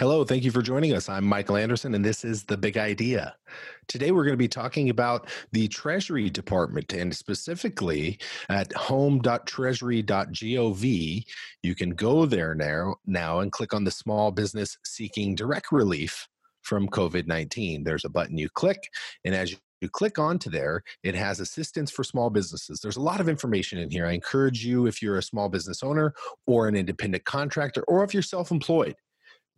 Hello, thank you for joining us. I'm Michael Anderson, and this is The Big Idea. Today, we're going to be talking about the Treasury Department and specifically at home.treasury.gov. You can go there now, now and click on the Small Business Seeking Direct Relief from COVID 19. There's a button you click, and as you you click onto there, it has assistance for small businesses. There's a lot of information in here. I encourage you, if you're a small business owner or an independent contractor, or if you're self employed,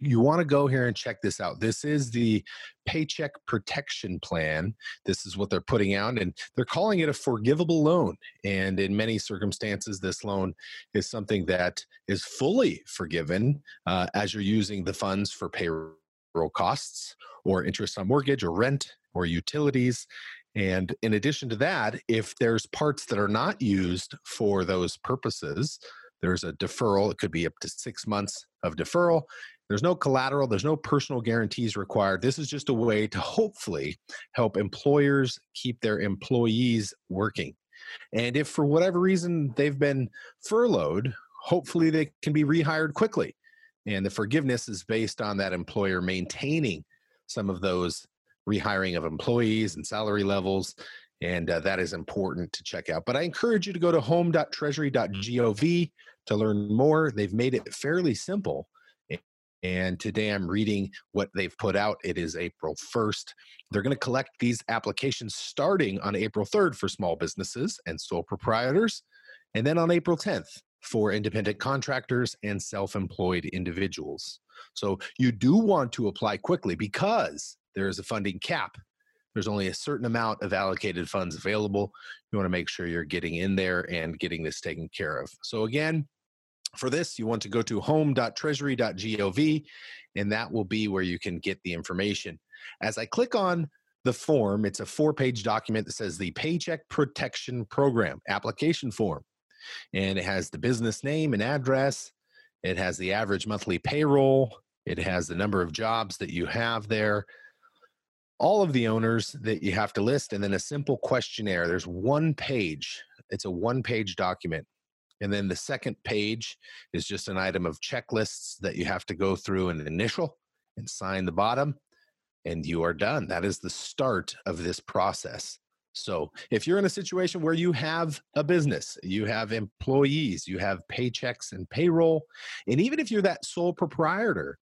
you want to go here and check this out. This is the Paycheck Protection Plan. This is what they're putting out, and they're calling it a forgivable loan. And in many circumstances, this loan is something that is fully forgiven uh, as you're using the funds for payroll costs or interest on mortgage or rent or utilities. And in addition to that, if there's parts that are not used for those purposes, there's a deferral. It could be up to six months of deferral. There's no collateral, there's no personal guarantees required. This is just a way to hopefully help employers keep their employees working. And if for whatever reason they've been furloughed, hopefully they can be rehired quickly. And the forgiveness is based on that employer maintaining some of those rehiring of employees and salary levels. And uh, that is important to check out. But I encourage you to go to home.treasury.gov to learn more. They've made it fairly simple and today I'm reading what they've put out. It is April 1st. They're going to collect these applications starting on April 3rd for small businesses and sole proprietors, and then on April 10th for independent contractors and self employed individuals. So you do want to apply quickly because there is a funding cap. There's only a certain amount of allocated funds available. You want to make sure you're getting in there and getting this taken care of. So, again, for this, you want to go to home.treasury.gov, and that will be where you can get the information. As I click on the form, it's a four page document that says the Paycheck Protection Program application form. And it has the business name and address, it has the average monthly payroll, it has the number of jobs that you have there, all of the owners that you have to list, and then a simple questionnaire. There's one page, it's a one page document. And then the second page is just an item of checklists that you have to go through and initial and sign the bottom, and you are done. That is the start of this process. So, if you're in a situation where you have a business, you have employees, you have paychecks and payroll, and even if you're that sole proprietor,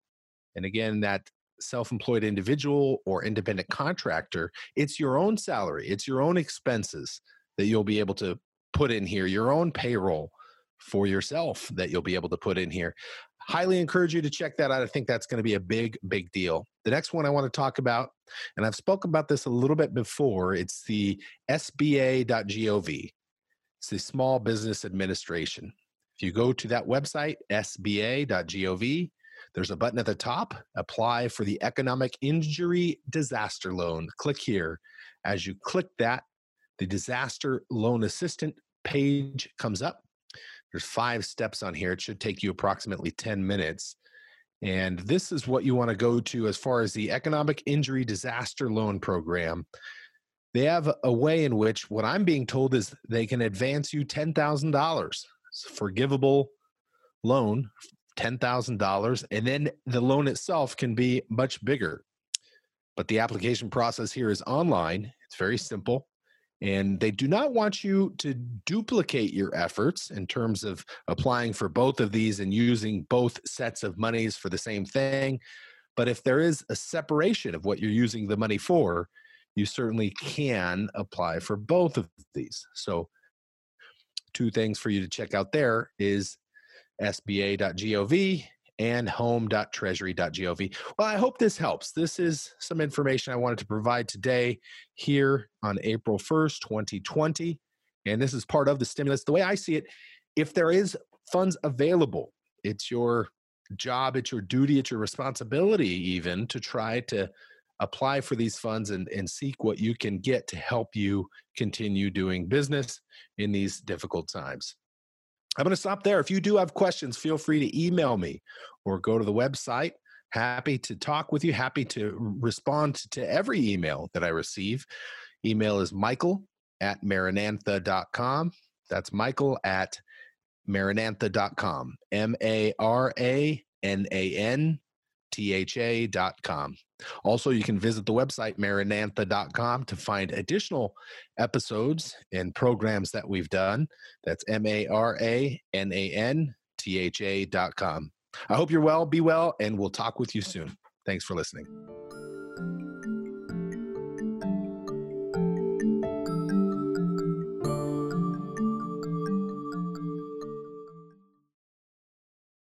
and again, that self employed individual or independent contractor, it's your own salary, it's your own expenses that you'll be able to put in here, your own payroll, for yourself that you'll be able to put in here. Highly encourage you to check that out. I think that's going to be a big, big deal. The next one I want to talk about, and I've spoken about this a little bit before, it's the SBA.gov. It's the Small Business Administration. If you go to that website, SBA.gov, there's a button at the top, apply for the Economic Injury Disaster Loan. Click here. As you click that, the Disaster Loan Assistant page comes up. There's five steps on here. It should take you approximately 10 minutes. And this is what you want to go to as far as the Economic Injury Disaster Loan Program. They have a way in which what I'm being told is they can advance you $10,000. It's forgivable loan, $10,000. And then the loan itself can be much bigger. But the application process here is online, it's very simple. And they do not want you to duplicate your efforts in terms of applying for both of these and using both sets of monies for the same thing. But if there is a separation of what you're using the money for, you certainly can apply for both of these. So, two things for you to check out there is sba.gov and home.treasury.gov. Well, I hope this helps. This is some information I wanted to provide today here on April 1st, 2020. And this is part of the stimulus. The way I see it, if there is funds available, it's your job, it's your duty, it's your responsibility, even to try to apply for these funds and, and seek what you can get to help you continue doing business in these difficult times. I'm going to stop there. If you do have questions, feel free to email me or go to the website. Happy to talk with you. Happy to respond to every email that I receive. Email is michael at maranantha.com. That's michael at maranantha.com. M A R A N A N tha.com. Also, you can visit the website maranantha.com to find additional episodes and programs that we've done. That's M A R A N A N T H A.com. I hope you're well, be well, and we'll talk with you soon. Thanks for listening.